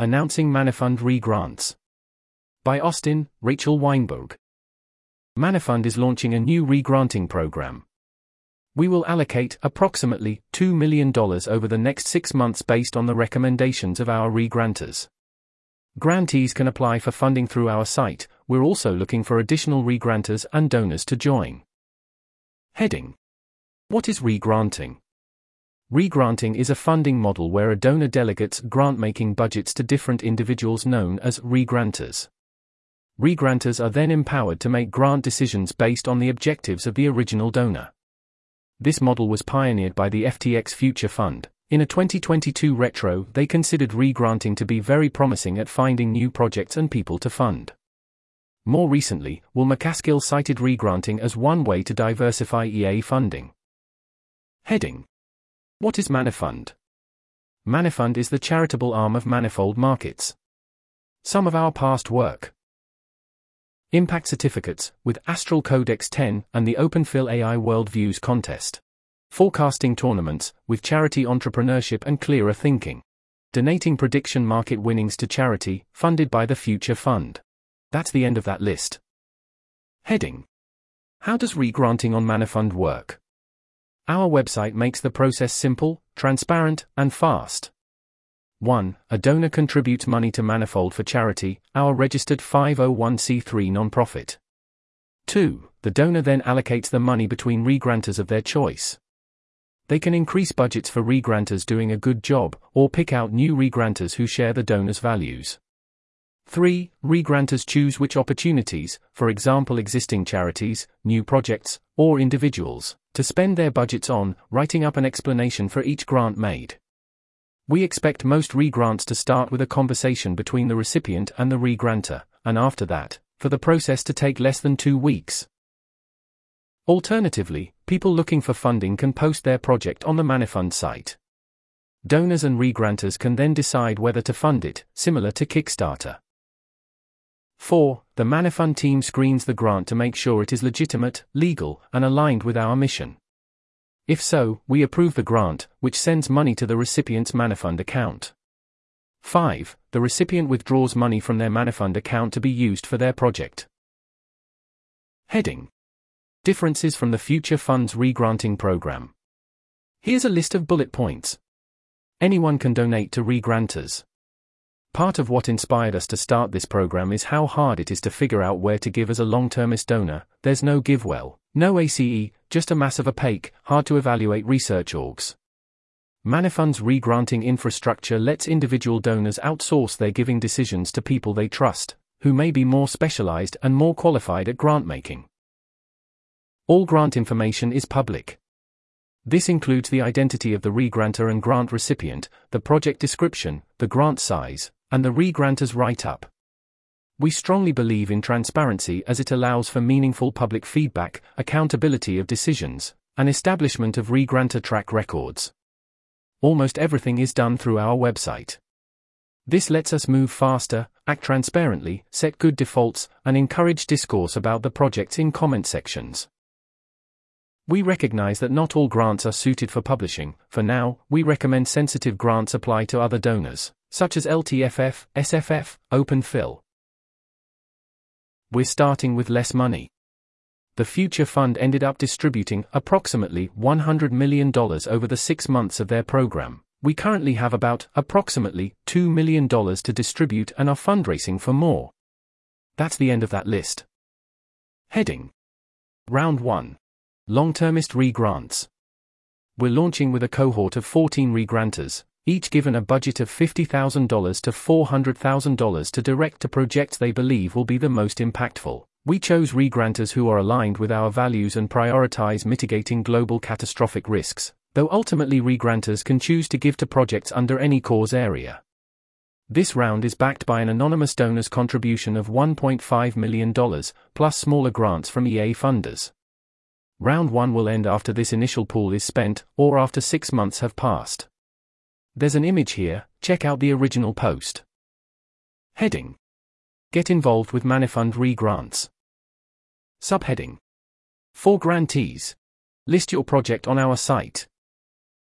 Announcing Manifund Re-Grants. By Austin, Rachel Weinberg. Manifund is launching a new re-granting program. We will allocate approximately $2 million over the next six months based on the recommendations of our re-granters. Grantees can apply for funding through our site, we're also looking for additional re-granters and donors to join. Heading What is re-granting? Re-granting is a funding model where a donor delegates grant-making budgets to different individuals known as re-granters. Re-granters are then empowered to make grant decisions based on the objectives of the original donor. This model was pioneered by the FTX Future Fund. In a 2022 retro, they considered re-granting to be very promising at finding new projects and people to fund. More recently, Will MacAskill cited re-granting as one way to diversify EA funding. Heading what is Manifund? Manifund is the charitable arm of Manifold Markets. Some of our past work. Impact certificates, with Astral Codex 10 and the OpenPhil AI Worldviews contest. Forecasting tournaments, with charity entrepreneurship and clearer thinking. Donating prediction market winnings to charity, funded by the Future Fund. That's the end of that list. Heading How does re-granting on Manifund work? Our website makes the process simple, transparent, and fast. 1. A donor contributes money to Manifold for charity, our registered 501c3 nonprofit. 2. The donor then allocates the money between regranters of their choice. They can increase budgets for regranters doing a good job, or pick out new regranters who share the donor's values. 3. Regranters choose which opportunities, for example existing charities, new projects, or individuals, to spend their budgets on, writing up an explanation for each grant made. We expect most re-grants to start with a conversation between the recipient and the re-granter, and after that, for the process to take less than two weeks. Alternatively, people looking for funding can post their project on the Manifund site. Donors and re-granters can then decide whether to fund it, similar to Kickstarter. 4. The Manifund team screens the grant to make sure it is legitimate, legal, and aligned with our mission. If so, we approve the grant, which sends money to the recipient's Manifund account. 5. The recipient withdraws money from their Manifund account to be used for their project. Heading Differences from the Future Fund's Regranting Program. Here's a list of bullet points. Anyone can donate to regranters. Part of what inspired us to start this program is how hard it is to figure out where to give as a long-termist donor. There's no GiveWell, no ACE, just a massive opaque, hard to evaluate research orgs. Manifund's re-granting infrastructure lets individual donors outsource their giving decisions to people they trust, who may be more specialized and more qualified at grant making. All grant information is public. This includes the identity of the re-granter and grant recipient, the project description, the grant size, and the re-granter's write-up. We strongly believe in transparency as it allows for meaningful public feedback, accountability of decisions, and establishment of re-granter track records. Almost everything is done through our website. This lets us move faster, act transparently, set good defaults, and encourage discourse about the projects in comment sections. We recognize that not all grants are suited for publishing. For now, we recommend sensitive grants apply to other donors such as LTFF, SFF, OpenPhil. We're starting with less money. The Future Fund ended up distributing approximately $100 million over the six months of their program. We currently have about approximately $2 million to distribute and are fundraising for more. That's the end of that list. Heading Round 1 Long Termist Re Grants. We're launching with a cohort of 14 re-granters, each given a budget of $50,000 to $400,000 to direct to projects they believe will be the most impactful. We chose regranters who are aligned with our values and prioritize mitigating global catastrophic risks, though ultimately regranters can choose to give to projects under any cause area. This round is backed by an anonymous donor's contribution of $1.5 million, plus smaller grants from EA funders. Round 1 will end after this initial pool is spent, or after six months have passed. There's an image here, check out the original post. Heading Get involved with Manifund re grants. Subheading For grantees. List your project on our site.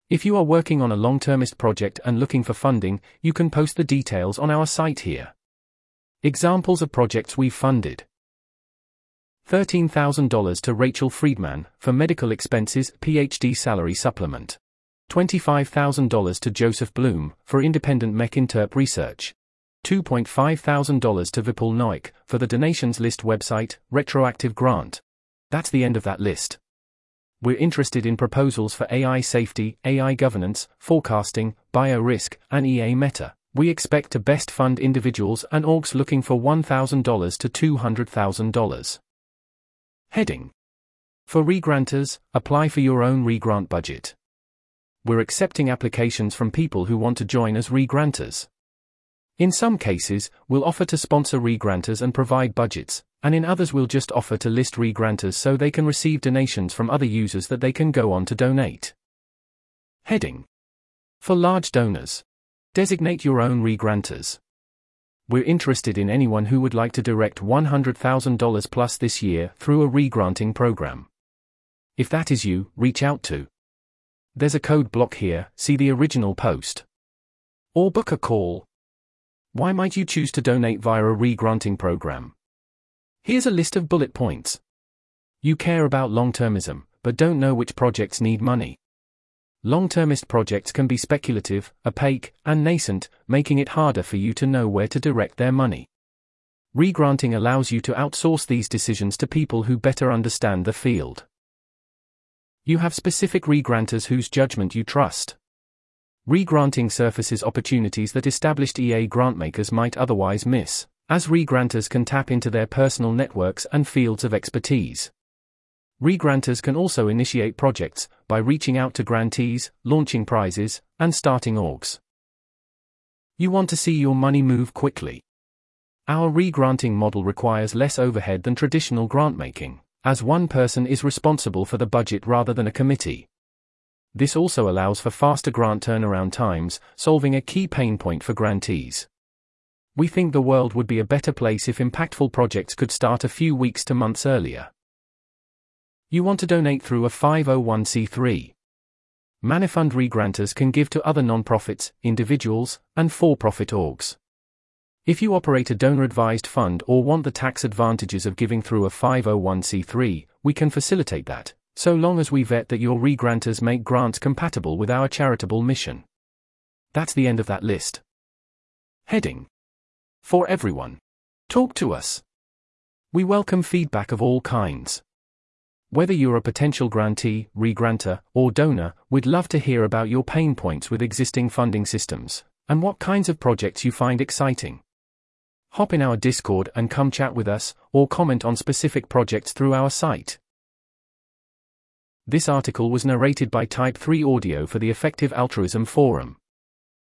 If you are working on a long-termist project and looking for funding, you can post the details on our site here. Examples of projects we've funded. $13,000 to Rachel Friedman for medical expenses PhD salary supplement. $25,000 to Joseph Bloom for independent MechInterp research. $2.5 to Vipul Naik for the donations list website, retroactive grant. That's the end of that list. We're interested in proposals for AI safety, AI governance, forecasting, biorisk, and EA meta. We expect to best fund individuals and orgs looking for $1,000 to $200,000. Heading For regranters, apply for your own regrant budget. We're accepting applications from people who want to join as regranters. In some cases, we'll offer to sponsor regranters and provide budgets, and in others we'll just offer to list regranters so they can receive donations from other users that they can go on to donate. Heading For large donors, designate your own regranters. We're interested in anyone who would like to direct $100,000 plus this year through a regranting program. If that is you, reach out to there's a code block here, see the original post. Or book a call. Why might you choose to donate via a re-granting program? Here's a list of bullet points. You care about long-termism, but don't know which projects need money. Long-termist projects can be speculative, opaque, and nascent, making it harder for you to know where to direct their money. Regranting allows you to outsource these decisions to people who better understand the field. You have specific regranters whose judgment you trust. Regranting surfaces opportunities that established EA grantmakers might otherwise miss, as regranters can tap into their personal networks and fields of expertise. Regranters can also initiate projects by reaching out to grantees, launching prizes, and starting orgs. You want to see your money move quickly. Our regranting model requires less overhead than traditional grantmaking as one person is responsible for the budget rather than a committee. This also allows for faster grant turnaround times, solving a key pain point for grantees. We think the world would be a better place if impactful projects could start a few weeks to months earlier. You want to donate through a 501c3. Manifund regranters can give to other nonprofits, individuals, and for profit orgs. If you operate a donor advised fund or want the tax advantages of giving through a 501c3, we can facilitate that, so long as we vet that your regranters make grants compatible with our charitable mission. That's the end of that list. Heading For everyone. Talk to us. We welcome feedback of all kinds. Whether you're a potential grantee, regranter, or donor, we'd love to hear about your pain points with existing funding systems, and what kinds of projects you find exciting. Hop in our Discord and come chat with us, or comment on specific projects through our site. This article was narrated by Type 3 Audio for the Effective Altruism Forum.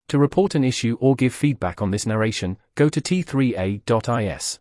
To report an issue or give feedback on this narration, go to t3a.is.